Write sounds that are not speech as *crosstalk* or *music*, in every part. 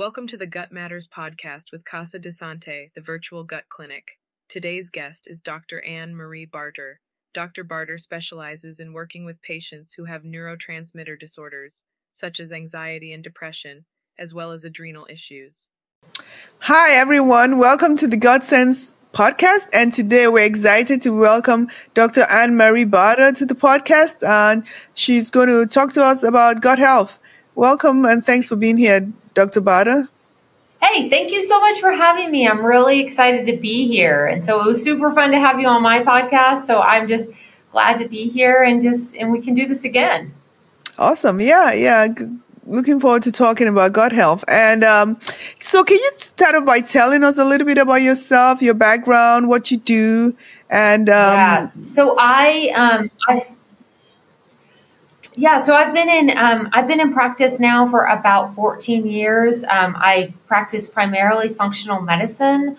Welcome to the Gut Matters podcast with Casa de Sante, the virtual gut clinic. Today's guest is Dr. Anne Marie Barter. Dr. Barter specializes in working with patients who have neurotransmitter disorders, such as anxiety and depression, as well as adrenal issues. Hi, everyone. Welcome to the Gut Sense podcast. And today we're excited to welcome Dr. Anne Marie Barter to the podcast. And she's going to talk to us about gut health. Welcome and thanks for being here, Dr. Barter. Hey, thank you so much for having me. I'm really excited to be here. And so it was super fun to have you on my podcast. So I'm just glad to be here and just and we can do this again. Awesome. Yeah, yeah. Looking forward to talking about gut health. And um, so, can you start off by telling us a little bit about yourself, your background, what you do, and um, yeah. So I, um, I yeah, so I've been in um, I've been in practice now for about 14 years. Um, I practice primarily functional medicine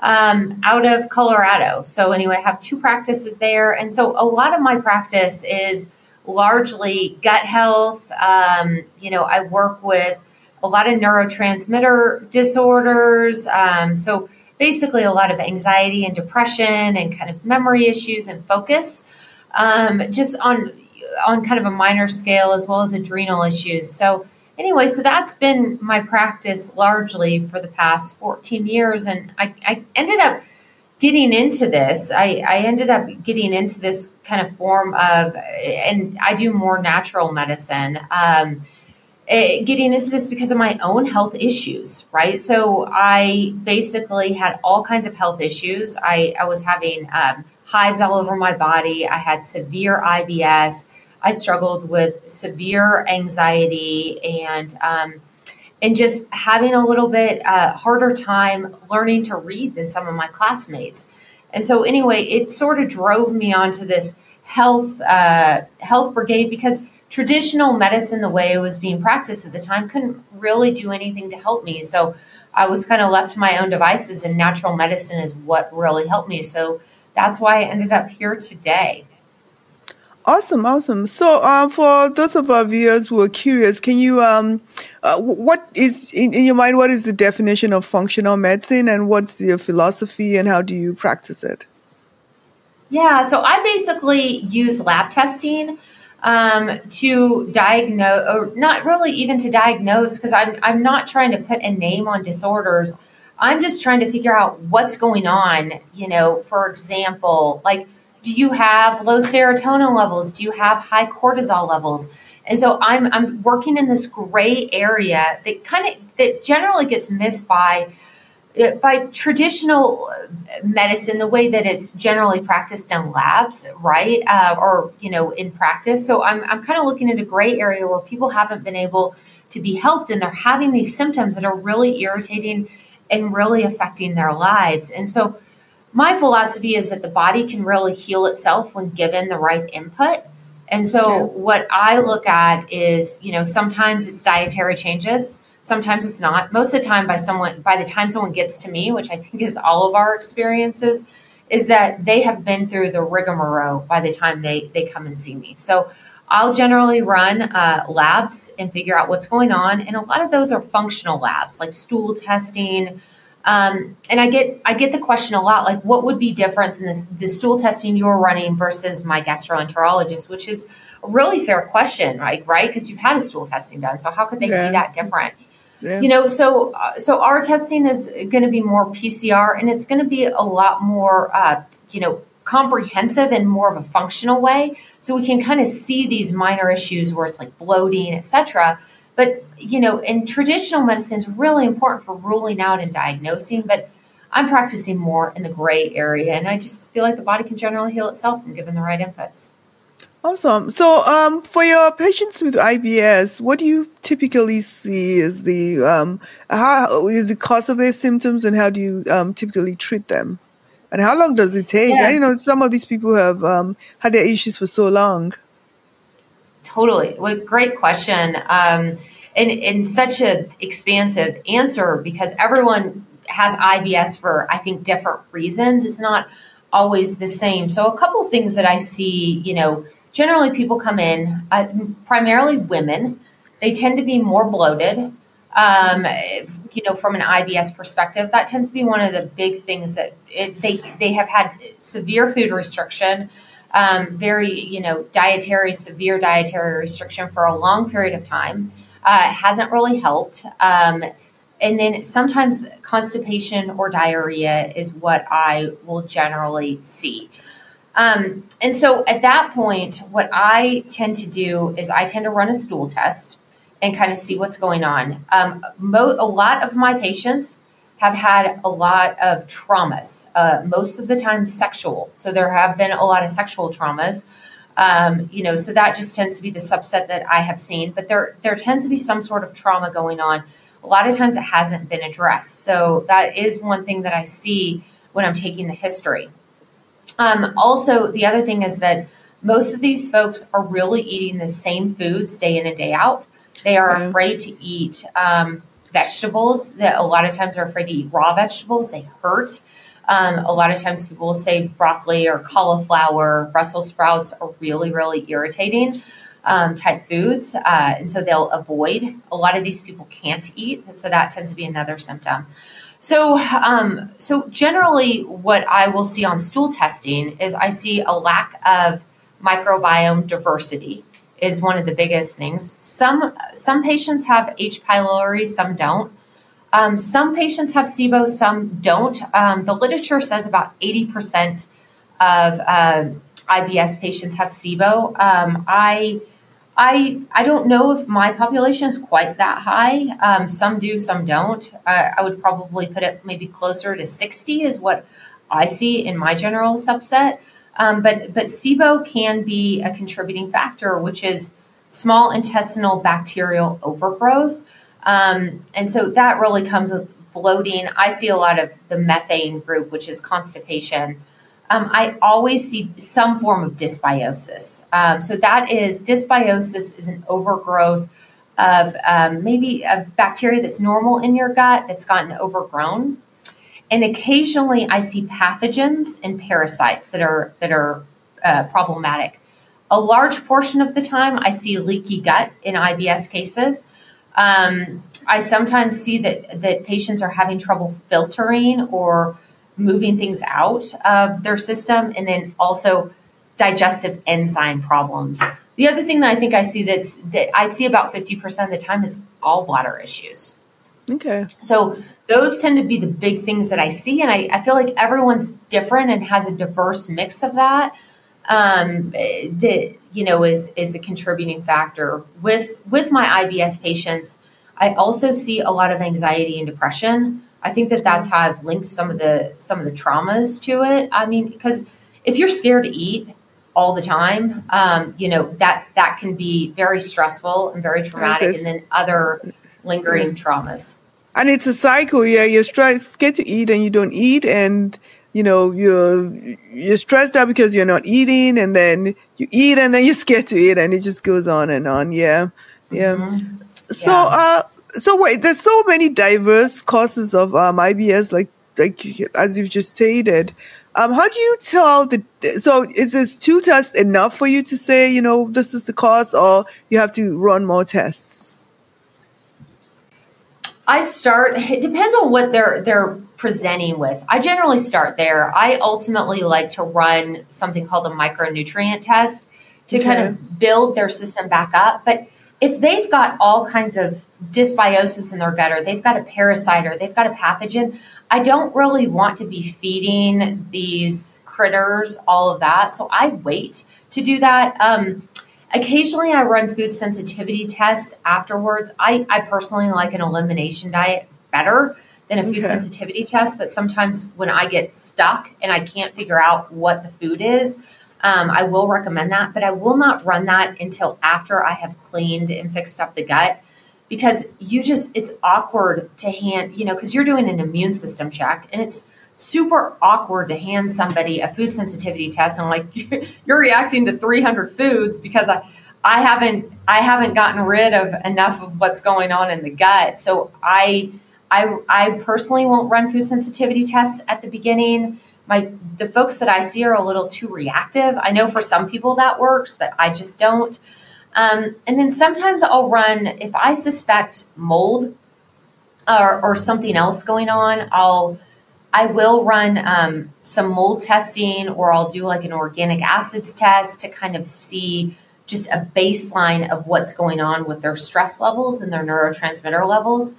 um, out of Colorado. So anyway, I have two practices there, and so a lot of my practice is largely gut health. Um, you know, I work with a lot of neurotransmitter disorders. Um, so basically, a lot of anxiety and depression, and kind of memory issues and focus. Um, just on on kind of a minor scale as well as adrenal issues. So, anyway, so that's been my practice largely for the past 14 years. And I, I ended up getting into this. I, I ended up getting into this kind of form of, and I do more natural medicine. Um, eh, getting into this because of my own health issues, right? So I basically had all kinds of health issues. I, I was having um, hives all over my body. I had severe IBS. I struggled with severe anxiety and um, and just having a little bit uh, harder time learning to read than some of my classmates. And so, anyway, it sort of drove me onto this health uh, health brigade because traditional medicine, the way it was being practiced at the time, couldn't really do anything to help me. So I was kind of left to my own devices, and natural medicine is what really helped me. So that's why I ended up here today. Awesome, awesome. So, uh, for those of our viewers who are curious, can you, um, uh, what is in, in, your mind? What is the definition of functional medicine, and what's your philosophy, and how do you practice it? Yeah, so I basically use lab testing um, to diagnose, or not really even to diagnose, because I'm I'm not trying to put a name on disorders. I'm just trying to figure out what's going on. You know, for example, like do you have low serotonin levels? Do you have high cortisol levels? And so I'm I'm working in this gray area that kind of that generally gets missed by uh, by traditional uh, medicine, the way that it's generally practiced in labs, right, uh, or you know, in practice. So I'm I'm kind of looking at a gray area where people haven't been able to be helped, and they're having these symptoms that are really irritating and really affecting their lives. And so my philosophy is that the body can really heal itself when given the right input. And so what I look at is, you know, sometimes it's dietary changes, sometimes it's not. Most of the time by someone by the time someone gets to me, which I think is all of our experiences, is that they have been through the rigmarole by the time they they come and see me. So I'll generally run uh, labs and figure out what's going on, and a lot of those are functional labs, like stool testing, um, and I get I get the question a lot, like what would be different than this, the stool testing you're running versus my gastroenterologist, which is a really fair question, right? Right, because you've had a stool testing done, so how could they yeah. be that different? Yeah. You know, so uh, so our testing is going to be more PCR, and it's going to be a lot more, uh, you know, comprehensive and more of a functional way, so we can kind of see these minor issues where it's like bloating, etc but, you know, in traditional medicine is really important for ruling out and diagnosing, but I'm practicing more in the gray area. And I just feel like the body can generally heal itself when given the right inputs. Awesome. So, um, for your patients with IBS, what do you typically see is the um, how is the cause of their symptoms, and how do you um, typically treat them? And how long does it take? Yeah. You know, some of these people have um, had their issues for so long. Totally. Well, great question. Um, and, and such an expansive answer because everyone has IBS for, I think, different reasons. It's not always the same. So, a couple things that I see, you know, generally people come in, uh, primarily women, they tend to be more bloated. Um, you know, from an IBS perspective, that tends to be one of the big things that it, they they have had severe food restriction, um, very you know dietary severe dietary restriction for a long period of time. Uh, hasn't really helped. Um, and then sometimes constipation or diarrhea is what I will generally see. Um, and so at that point, what I tend to do is I tend to run a stool test and kind of see what's going on. Um, mo- a lot of my patients have had a lot of traumas, uh, most of the time sexual. So there have been a lot of sexual traumas. Um, you know, so that just tends to be the subset that I have seen. But there there tends to be some sort of trauma going on. A lot of times it hasn't been addressed. So that is one thing that I see when I'm taking the history. Um, also, the other thing is that most of these folks are really eating the same foods day in and day out. They are afraid to eat um, vegetables. That a lot of times are afraid to eat raw vegetables. They hurt. Um, a lot of times people will say broccoli or cauliflower, Brussels sprouts are really, really irritating um, type foods. Uh, and so they'll avoid. A lot of these people can't eat. And so that tends to be another symptom. So, um, so generally, what I will see on stool testing is I see a lack of microbiome diversity is one of the biggest things. Some some patients have H. pylori, some don't. Um, some patients have SIBO, some don't. Um, the literature says about eighty percent of uh, IBS patients have SIBO. Um, I I I don't know if my population is quite that high. Um, some do, some don't. I, I would probably put it maybe closer to sixty is what I see in my general subset. Um, but but SIBO can be a contributing factor, which is small intestinal bacterial overgrowth, um, and so that really comes with bloating. I see a lot of the methane group, which is constipation. Um, I always see some form of dysbiosis. Um, so that is dysbiosis is an overgrowth of um, maybe a bacteria that's normal in your gut that's gotten overgrown and occasionally I see pathogens and parasites that are that are uh, problematic. A large portion of the time, I see leaky gut in IBS cases. Um, I sometimes see that that patients are having trouble filtering or moving things out of their system, and then also digestive enzyme problems. The other thing that I think I see that's that I see about fifty percent of the time is gallbladder issues. Okay. So those tend to be the big things that I see. And I, I feel like everyone's different and has a diverse mix of that. Um, that, you know, is, is a contributing factor with, with my IBS patients. I also see a lot of anxiety and depression. I think that that's how I've linked some of the, some of the traumas to it. I mean, because if you're scared to eat, all the time, um, you know that that can be very stressful and very traumatic, and then other lingering traumas. And it's a cycle. Yeah, you're stressed, get to eat, and you don't eat, and you know you're you're stressed out because you're not eating, and then you eat, and then you're scared to eat, and it just goes on and on. Yeah, yeah. Mm-hmm. So, yeah. uh, so wait, there's so many diverse causes of um, IBS, like like as you've just stated. Um, how do you tell the? So, is this two tests enough for you to say, you know, this is the cause, or you have to run more tests? I start. *laughs* It depends on what they're they're presenting with. I generally start there. I ultimately like to run something called a micronutrient test to okay. kind of build their system back up. But if they've got all kinds of dysbiosis in their gut, or they've got a parasite, or they've got a pathogen, I don't really want to be feeding these critters all of that. So I wait to do that. Um, Occasionally, I run food sensitivity tests afterwards. I, I personally like an elimination diet better than a food okay. sensitivity test, but sometimes when I get stuck and I can't figure out what the food is, um, I will recommend that, but I will not run that until after I have cleaned and fixed up the gut because you just, it's awkward to hand, you know, because you're doing an immune system check and it's super awkward to hand somebody a food sensitivity test and like *laughs* you're reacting to 300 foods because I I haven't I haven't gotten rid of enough of what's going on in the gut. So I I I personally won't run food sensitivity tests at the beginning. My the folks that I see are a little too reactive. I know for some people that works, but I just don't. Um, and then sometimes I'll run if I suspect mold or, or something else going on, I'll I will run um, some mold testing or I'll do like an organic acids test to kind of see just a baseline of what's going on with their stress levels and their neurotransmitter levels.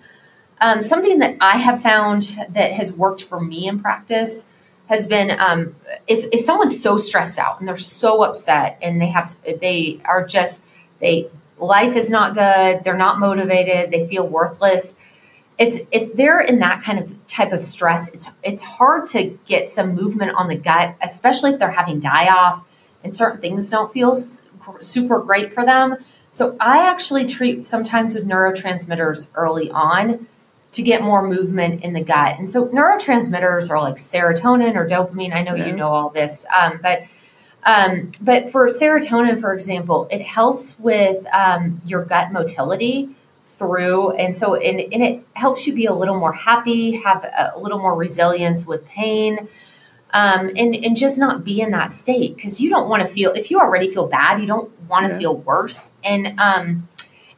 Um, something that I have found that has worked for me in practice has been um, if, if someone's so stressed out and they're so upset and they have they are just they life is not good they're not motivated they feel worthless it's if they're in that kind of type of stress, it's it's hard to get some movement on the gut, especially if they're having die off and certain things don't feel super great for them. So I actually treat sometimes with neurotransmitters early on to get more movement in the gut. And so neurotransmitters are like serotonin or dopamine. I know yeah. you know all this, um, but um, but for serotonin, for example, it helps with um, your gut motility through. And so, and, and it helps you be a little more happy, have a, little more resilience with pain. Um, and, and just not be in that state because you don't want to feel if you already feel bad you don't want to yeah. feel worse and um,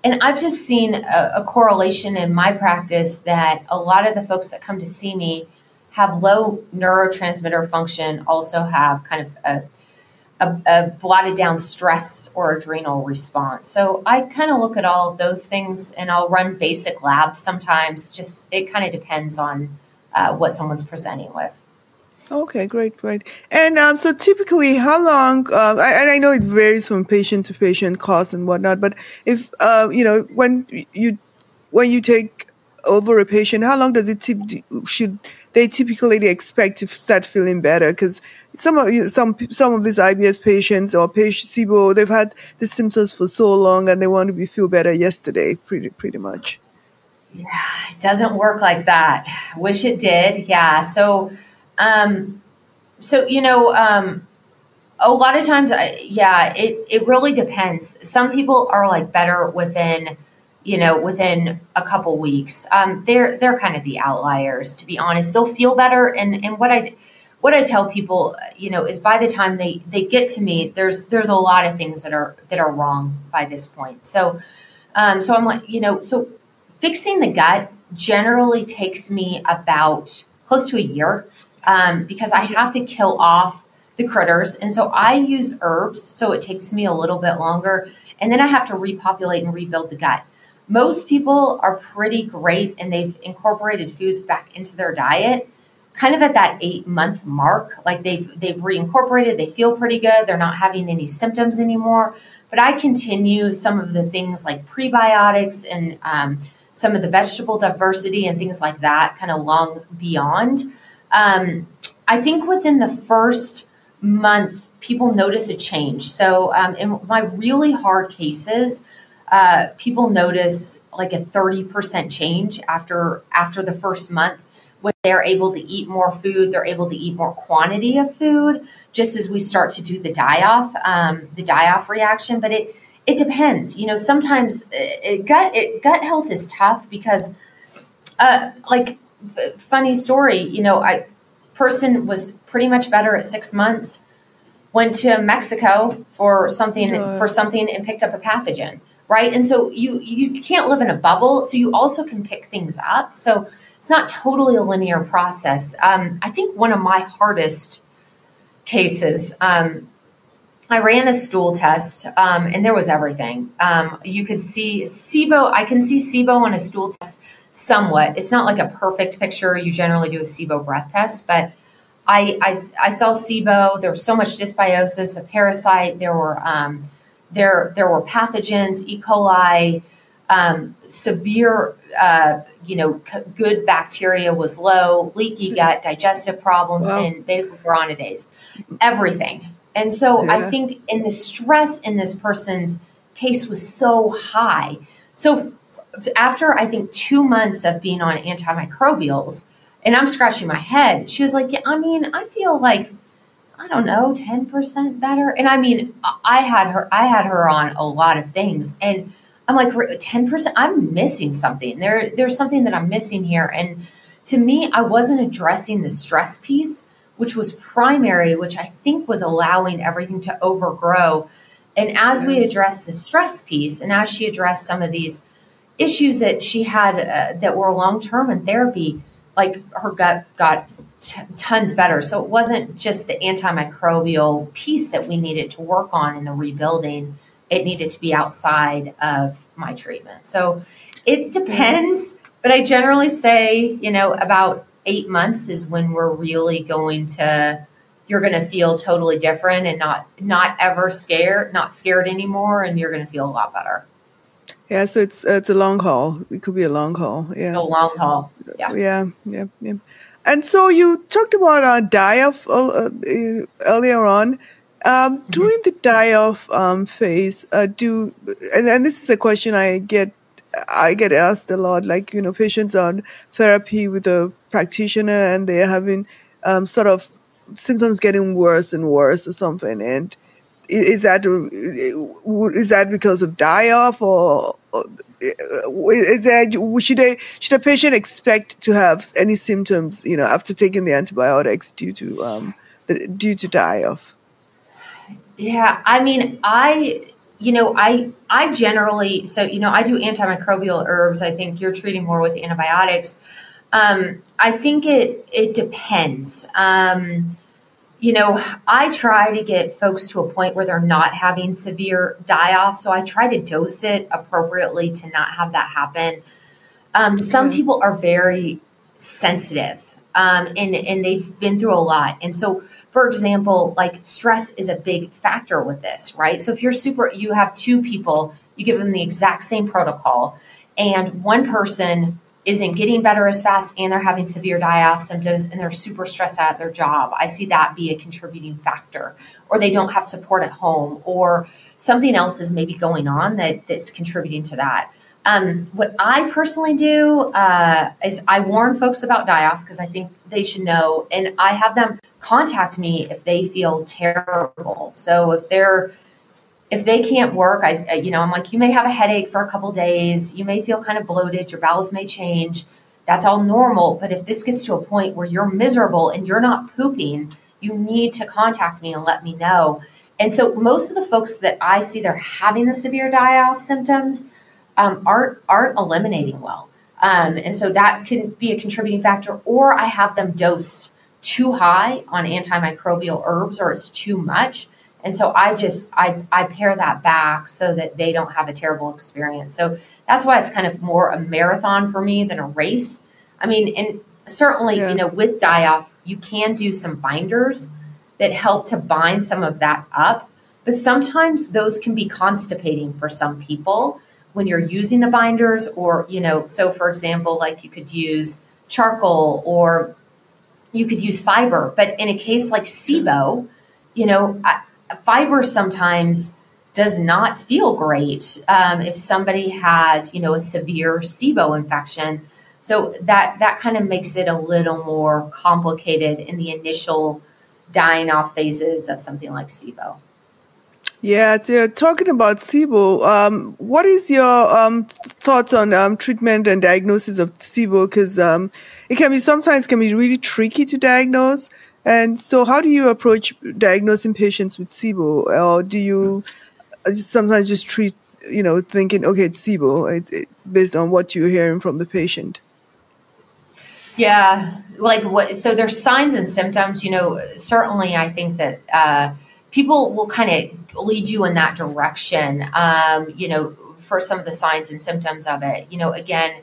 and I've just seen a, a, correlation in my practice that a lot of the folks that come to see me have low neurotransmitter function, also have kind of a a, a, blotted down stress or adrenal response. So I kind of look at all of those things and I'll run basic labs sometimes. Just it kind of depends on uh, what someone's presenting with. Okay, great, great. And um, so typically, how long? Uh, I, and I know it varies from patient to patient, cost and whatnot. But if uh, you know when you when you take over a patient, how long does it tip, should they typically expect to start feeling better? Because some of you, some some of these IBS patients or patient SIBO, they've had the symptoms for so long and they want to be feel better yesterday, pretty pretty much. Yeah, it doesn't work like that. Wish it did. Yeah. So, um, so you know, um, a lot of times, I, yeah, it it really depends. Some people are like better within you know, within a couple weeks. Um, they're they're kind of the outliers, to be honest. They'll feel better, and and what I what I tell people, you know, is by the time they they get to me, there's there's a lot of things that are that are wrong by this point. So, um, so I'm like, you know, so fixing the gut generally takes me about close to a year um, because I have to kill off the critters, and so I use herbs, so it takes me a little bit longer, and then I have to repopulate and rebuild the gut most people are pretty great and they've incorporated foods back into their diet kind of at that eight month mark. Like they've they've reincorporated they feel pretty good they're not having any symptoms anymore. But i continue some of the things like prebiotics and um, some of the vegetable diversity and things like that kind of long beyond. Um, i think within the first month people notice a change. So um, in my really hard cases uh, people notice like a 30% change after after the first month when they're able to eat more food they're able to eat more quantity of food just as we start to do the die-off um, the die-off reaction. But it it depends. You know sometimes it, uh, it, gut it, gut health is tough because uh, like f- funny story you know i person was pretty much better at six months went to mexico for something for something and picked up a pathogen right? And so you you can't live in a bubble, so you also can pick things up. So it's not totally a linear process. Um, I think one of my hardest cases. Um, I ran a stool test, um, and there was everything. Um, you could see SIBO. I can see SIBO on a stool test somewhat. It's not like a perfect picture. You generally do a SIBO breath test, but I, I, I saw SIBO. There was so much dysbiosis, a parasite. There were um, there, there were pathogens, E. coli, um, severe, uh, you know, c- good bacteria was low, leaky gut, digestive problems, wow. and beta glucuronidase, everything. And so yeah. I think in the stress in this person's case was so high. So after I think two months of being on antimicrobials, and I'm scratching my head, she was like, yeah, I mean, I feel like I don't know, 10% better. And I mean, I had her, I had her on a lot of things and I'm like, 10%, I'm missing something. There, there's something that I'm missing here. And to me, I wasn't addressing the stress piece, which was primary, which I think was allowing everything to overgrow. And as we addressed the stress piece and as she addressed some of these issues that she had uh, that were long term in therapy, like her gut got t- tons better. So it wasn't just the antimicrobial piece that we needed to work on in the rebuilding, it needed to be outside of my treatment. So it depends, but I generally say, you know, about eight months is when we're really going to you're going to feel totally different and not not ever scared not scared anymore and you're going to feel a lot better. Yeah so it's it's a long haul. It could be a long haul. Yeah. It's a long haul. Yeah. Yeah yeah, yeah. And so you talked about uh, die off uh, uh, earlier on um, during the die off um, phase uh, do and, and this is a question i get I get asked a lot, like you know, patients on therapy with a practitioner and they're having um, sort of symptoms getting worse and worse or something. And is that is that because of die off or, or is that should a should a patient expect to have any symptoms you know after taking the antibiotics due to um, the, due to die off? Yeah, I mean, I you know, I I generally so you know I do antimicrobial herbs. I think you're treating more with antibiotics. Um, I think it it depends. Um, you know, I try to get folks to a point where they're not having severe die off. So I try to dose it appropriately to not have that happen. Um, some people are very sensitive um, and, and they've been through a lot. And so for example, like stress is a big factor with this, right? So if you're super, you have two people, you give them the exact same protocol, and one person isn't getting better as fast and they're having severe die off symptoms and they're super stressed out at their job. I see that be a contributing factor. Or they don't have support at home, or something else is maybe going on that, that's contributing to that. Um, what I personally do uh, is I warn folks about die off because I think they should know, and I have them contact me if they feel terrible. So if they're if they can't work, I you know I'm like you may have a headache for a couple days, you may feel kind of bloated, your bowels may change. That's all normal. But if this gets to a point where you're miserable and you're not pooping, you need to contact me and let me know. And so most of the folks that I see they're having the severe die off symptoms um, aren't aren't eliminating well. Um, and so that can be a contributing factor. Or I have them dosed too high on antimicrobial herbs, or it's too much. And so I just I I pare that back so that they don't have a terrible experience. So that's why it's kind of more a marathon for me than a race. I mean, and certainly yeah. you know with die off you can do some binders that help to bind some of that up, but sometimes those can be constipating for some people when you're using the binders or you know so for example like you could use charcoal or you could use fiber but in a case like sibo you know fiber sometimes does not feel great um, if somebody has you know a severe sibo infection so that that kind of makes it a little more complicated in the initial dying off phases of something like sibo yeah, to, talking about SIBO, um, what is your um, thoughts on um, treatment and diagnosis of SIBO? Because um, it can be sometimes can be really tricky to diagnose. And so, how do you approach diagnosing patients with SIBO, or do you sometimes just treat, you know, thinking, okay, it's SIBO, it, it, based on what you're hearing from the patient? Yeah, like what? So there's signs and symptoms. You know, certainly, I think that. Uh, people will kind of lead you in that direction, um, you know, for some of the signs and symptoms of it. You know, again,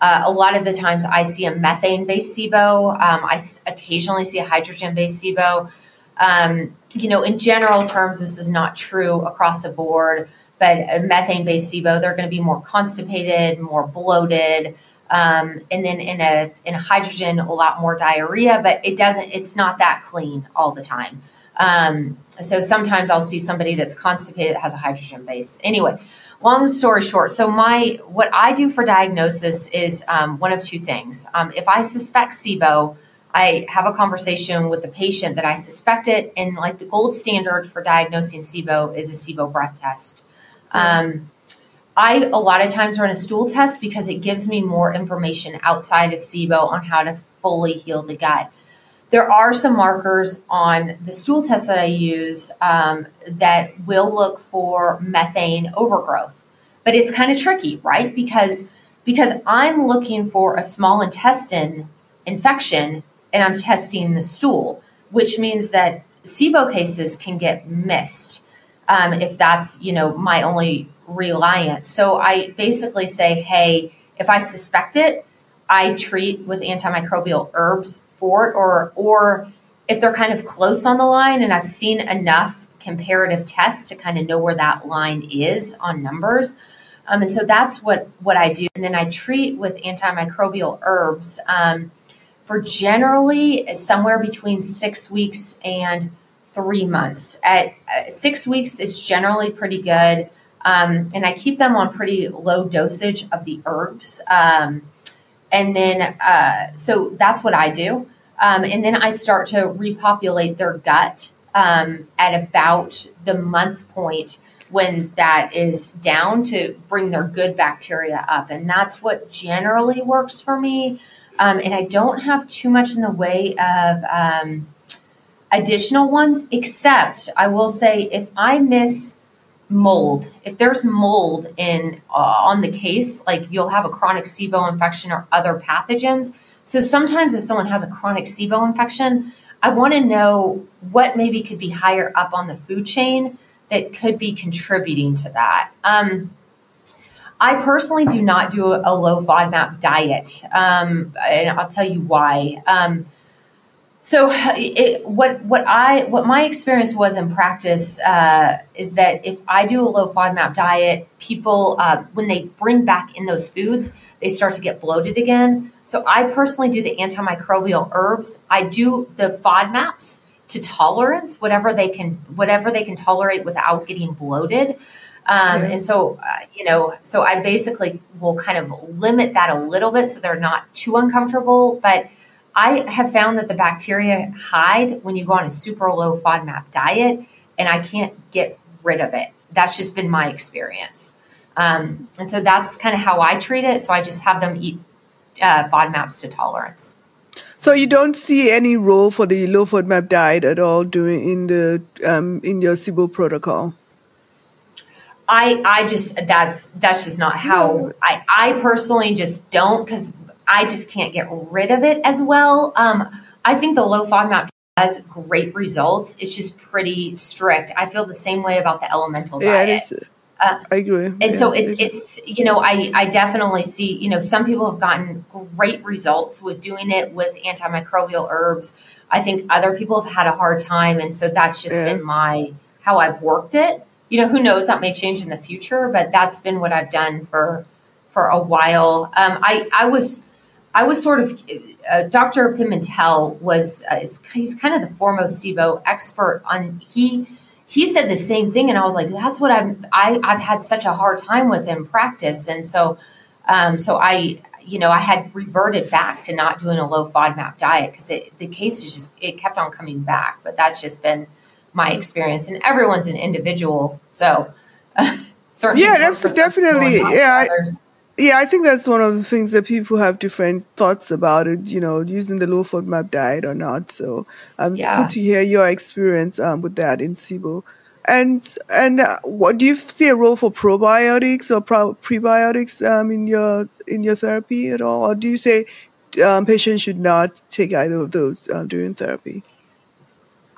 uh, a lot of the times I see a methane based SIBO. Um, I occasionally see a hydrogen based SIBO. Um, you know, in general terms, this is not true across the board, but a methane based SIBO, they're going to be more constipated, more bloated. Um, and then in a in a hydrogen, a lot more diarrhea, but it doesn't. It's not that clean all the time. Um, so sometimes I'll see somebody that's constipated that has a hydrogen base. Anyway, long story short, so my what I do for diagnosis is um, one of two things. Um, if I suspect SIBO, I have a conversation with the patient that I suspect it, and like the gold standard for diagnosing SIBO is a SIBO breath test. Um, I a lot of times run a stool test because it gives me more information outside of SIBO on how to fully heal the gut. There are some markers on the stool test that I use um, that will look for methane overgrowth, but it's kind of tricky, right? Because because I'm looking for a small intestine infection and I'm testing the stool, which means that SIBO cases can get missed um, if that's you know my only reliance. So I basically say, hey, if I suspect it, I treat with antimicrobial herbs it, or or if they're kind of close on the line and I've seen enough comparative tests to kind of know where that line is on numbers. Um, and so that's what what I do, and then I treat with antimicrobial herbs um, for generally somewhere between six weeks and three months. At uh, six weeks, it's generally pretty good, um, and I keep them on pretty low dosage of the herbs, um, and then uh, so that's what I do, um, and then I start to repopulate their gut um, at about the month point when that is down to bring their good bacteria up. And that's what generally works for me. Um, and I don't have too much in the way of um, additional ones, except I will say if I miss mold, if there's mold in uh, on the case, like you'll have a chronic SIBO infection or other pathogens. So sometimes if someone has a chronic SIBO infection, I want to know what maybe could be higher up on the food chain that could be contributing to that. Um, I personally do not do a, low FODMAP diet, um, and I'll tell you why. Um, so, it, what what I what my experience was in practice uh, is that if I do a low FODMAP diet, people uh, when they bring back in those foods, they start to get bloated again. So, I personally do the antimicrobial herbs. I do the FODMAPs to tolerance, whatever they can, whatever they can tolerate without getting bloated. Um, And so, uh, you know, so I basically will kind of limit that a little bit so they're not too uncomfortable. But I have found that the bacteria hide when you go on a super low FODMAP diet, and I can't get rid of it. That's just been my experience. Um, and so that's kind of how I treat it. So I just have them eat uh, FODMAPs to tolerance. So you don't see any role for the low FODMAP diet at all during in the um, in your SIBO protocol. I I just that's that's just not how I I personally just don't because I just can't get rid of it as well. Um, I think the low FODMAP has great results. It's just pretty strict. I feel the same way about the elemental diet. Yeah, uh, I agree. And yeah, so it's it's you know I I definitely see you know some people have gotten great results with doing it with antimicrobial herbs. I think other people have had a hard time, and so that's just yeah. been my how I've worked it. You know, who knows that may change in the future, but that's been what I've done for for a while. Um, I I was I was sort of uh, Dr. Pimentel was uh, he's kind of the foremost SIBO expert on he he said the same thing and i was like that's what i'm I, i've had such a hard time with in practice and so um, so i you know i had reverted back to not doing a low fodmap diet because the case is just it kept on coming back but that's just been my experience and everyone's an individual so *laughs* uh, yeah that's definitely yeah yeah, I think that's one of the things that people have different thoughts about it, you know, using the low FODMAP diet or not. So um, it's good to hear your experience um, with that in SIBO. And and uh, what do you see a role for probiotics or pro- prebiotics um, in your in your therapy at all, or do you say um, patients should not take either of those uh, during therapy?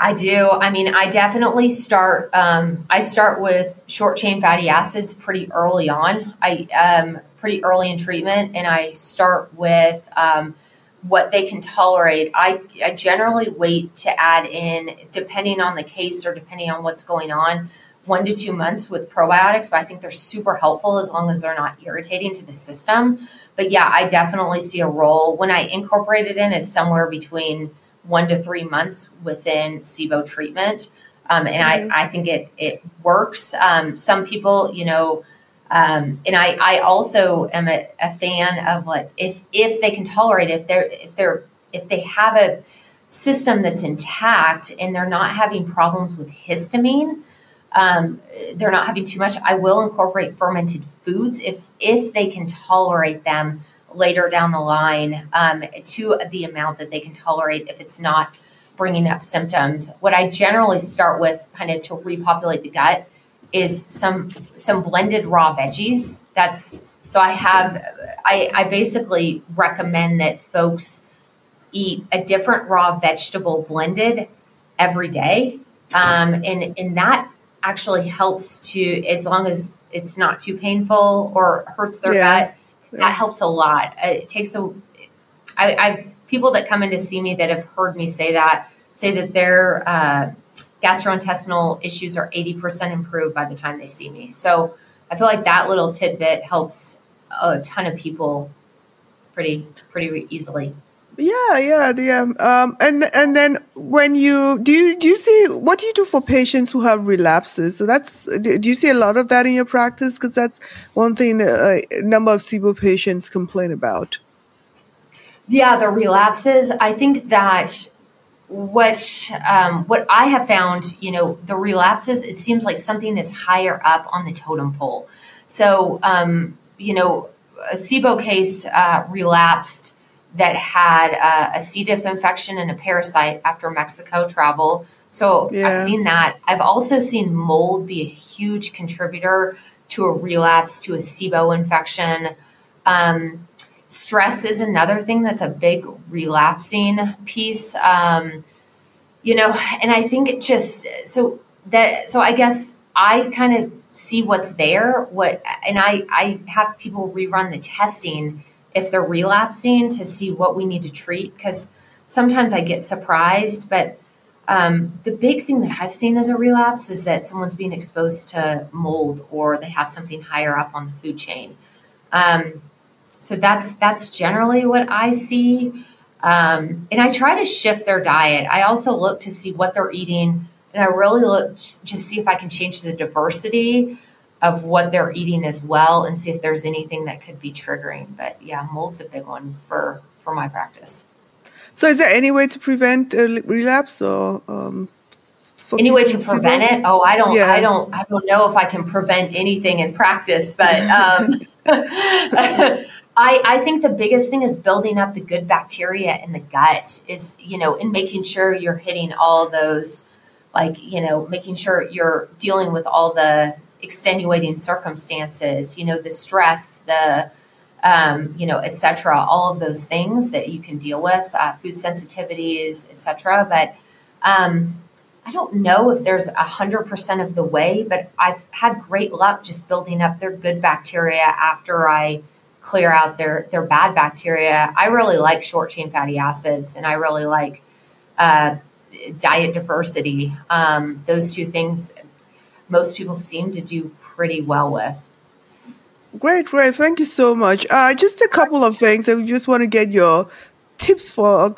I do. I mean, I definitely start. Um, I start with short chain fatty acids pretty early on. I um, pretty early in treatment, and I start with um, what they can tolerate. I, I generally wait to add in, depending on the case or depending on what's going on, one to two months with probiotics. But I think they're super helpful as long as they're not irritating to the system. But yeah, I definitely see a role when I incorporate it in is somewhere between one to three months within SIBO treatment. Um, and. I, I think it, it works. Um, some people, you know, um, and I, I also am a, a, fan of like if if they can tolerate if they're if they're if they have a system that's intact and they're not having problems with histamine, um, they're not having too much. I will incorporate fermented foods if if they can tolerate them later down the line um, to the amount that they can tolerate if it's not bringing up symptoms. What I generally start with, kind of to repopulate the gut is some some blended raw veggies. That's So I have, I, I basically recommend that folks eat a different raw vegetable blended every day. Um, and, and that actually helps to, as long as it's not too painful or hurts their yeah. gut, yeah. that helps a lot. It takes a, I, I, people that come in to see me that have heard me say that say that their uh, gastrointestinal issues are 80% improved by the time they see me. So I feel like that little tidbit helps a ton of people pretty pretty easily. Yeah, yeah, yeah. Um, and and then when you do you do you see what do you do for patients who have relapses? So that's do you see a lot of that in your practice? Because that's one thing a number of SIBO patients complain about. Yeah, the relapses. I think that what um, what I have found, you know, the relapses. It seems like something is higher up on the totem pole. So, um, you know, a SIBO case uh, relapsed that had uh, a C. diff infection and a parasite after Mexico travel. So yeah. I've seen that. I've also seen mold be a huge contributor to a relapse to a SIBO infection. Um, stress is another thing that's a big relapsing piece. Um, you know, and I think it just so that so I guess I kind of see what's there. What and I I have people rerun the testing if they're relapsing to see what we need to treat because sometimes I get surprised, but um, the big thing that I've seen as a relapse is that someone's being exposed to mold or they have something higher up on the food chain. Um, so that's that's generally what I see. Um, and I try to shift their diet. I also look to see what they're eating, and I really look just, see if I can change the diversity of what they're eating as well, and see if there's anything that could be triggering. But yeah, mold's a big one for for my practice. So, is there any way to prevent a relapse or? Um, any way to prevent it? Oh, I don't, yeah. I don't, I don't know if I can prevent anything in practice, but um, *laughs* I, I think the biggest thing is building up the good bacteria in the gut is, you know, and making sure you're hitting all those, like, you know, making sure you're dealing with all the extenuating circumstances, you know, the stress, the, um, you know, etc. All of those things that you can deal with, uh, food sensitivities, etc. But um, I don't know if there's a hundred percent of the way, but I've had great luck just building up their good bacteria after I clear out their their bad bacteria. I really like short chain fatty acids, and I really like uh, diet diversity. Um, those two things, most people seem to do pretty well with. Great, great. Thank you so much. Uh, just a couple of things. I just want to get your tips for uh,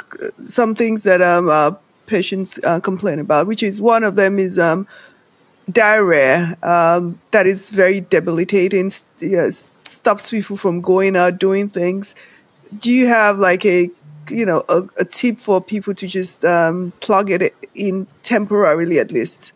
some things that um, uh, patients uh, complain about, which is one of them is um, diarrhea. Um, that is very debilitating. Yes, stops people from going out doing things. Do you have like a you know a, a tip for people to just um, plug it in temporarily at least?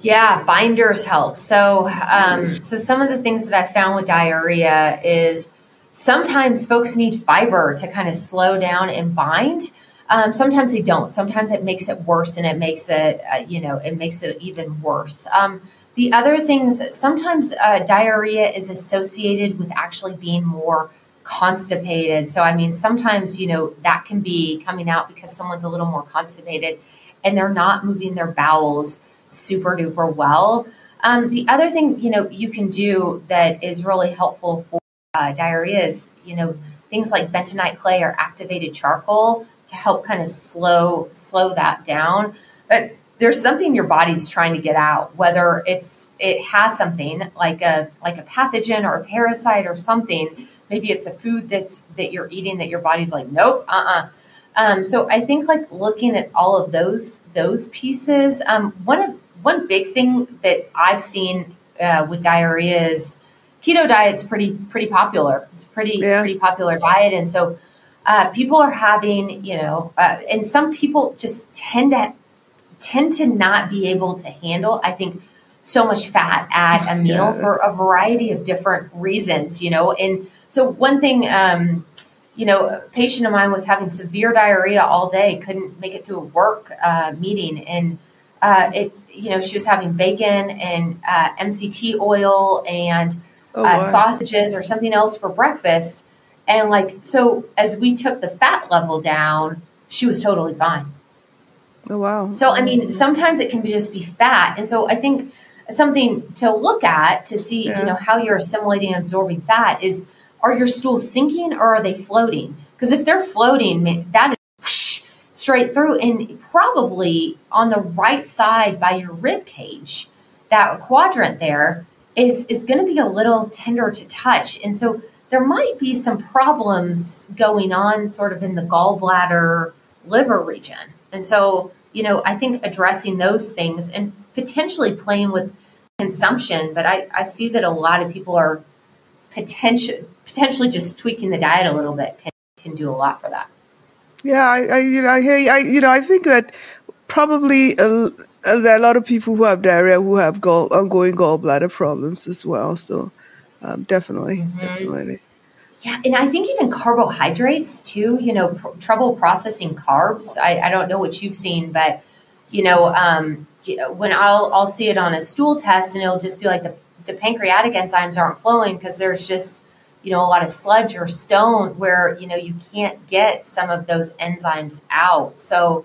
Yeah, binders help. So, um, so some of the things that I found with diarrhea is sometimes folks need fiber to kind of slow down and bind. Um, sometimes they don't. Sometimes it makes it worse, and it makes it, uh, you know, it makes it even worse. Um, the other things, sometimes uh, diarrhea is associated with actually being more constipated. So, I mean, sometimes, you know, that can be coming out because someone's a little more constipated and they're not moving their bowels super duper well. Um, the other thing, you know, you can do that is really helpful for uh, diarrhea is, you know, things like bentonite clay or activated charcoal to help kind of slow slow that down. But there's something your body's trying to get out whether it's it has something like a like a pathogen or a parasite or something maybe it's a food that's that you're eating that your body's like nope uh-uh um, so i think like looking at all of those those pieces um, one of one big thing that i've seen uh, with diarrhea is keto diet's pretty pretty popular it's pretty yeah. pretty popular diet and so uh, people are having you know uh, and some people just tend to tend to not be able to handle, I think, so much fat at a *laughs* meal yeah, for a variety of different reasons, you know. And so, one thing, um, you know, a patient of mine was having severe diarrhea all day, couldn't make it through a work uh, meeting. And uh, it, you know, she was having bacon and uh, MCT oil and oh, uh, wow. sausages or something else for breakfast. And like, so as we took the fat level down, she was totally fine. Oh, wow. So, I mean, sometimes it can be just be fat. And so I think something to look at to see, yeah. you know, how you're assimilating and absorbing fat is are your stools sinking or are they floating? Because if they're floating, that is straight through and probably on the right side by your rib cage, that quadrant there is is going to be a little tender to touch. And so there might be some problems going on sort of in the gallbladder liver region. And so, you know, I think addressing those things and potentially playing with consumption, but I, I see that a lot of people are potentially potentially just tweaking the diet a little bit can, can do a lot for that. Yeah, I, I you know I hear I you know I think that probably a, a, there are a lot of people who have diarrhea who have gall, ongoing gallbladder problems as well. So um, definitely, mm-hmm. definitely. Yeah, and I think even carbohydrates too. You know, pr- trouble processing carbs. I, I don't know what you've seen, but you know, um, when I'll I'll see it on a stool test, and it'll just be like the the pancreatic enzymes aren't flowing because there's just you know a lot of sludge or stone where you know you can't get some of those enzymes out. So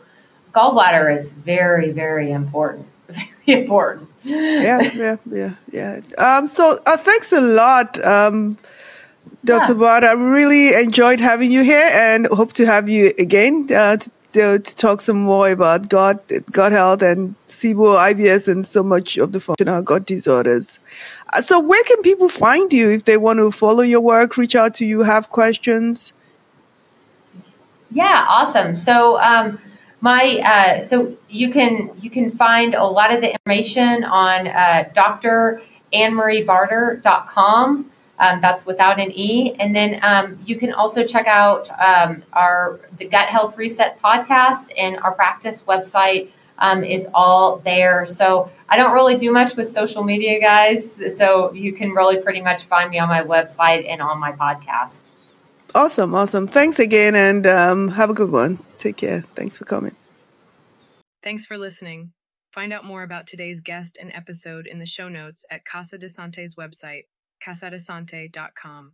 gallbladder is very very important. *laughs* Very important. yeah, *laughs* yeah, yeah, yeah. Um, so uh, thanks a lot. Um, Dr. Yeah. I really enjoyed having you here and hope to have you again uh, to, to, to, talk some more about gut, gut health and SIBO, IBS, and so much of the functional gut disorders. Uh, so, where can people find you if they want to follow your work, reach out to you, have questions? Yeah, awesome. So, um, my uh, so you can you can find a lot of the information on uh, drannmariebarter.com. Um, that's without an E. And then um, you can also check out um, our the Gut Health Reset podcast and our practice website um, is all there. So I don't really do much with social media, guys. So you can really pretty much find me on my website and on my podcast. Awesome, awesome. Thanks again, and um, have a good one. Take care. Thanks for coming. Thanks for listening. Find out more about today's guest and episode in the show notes at Casa de Sante's website casadesante.com.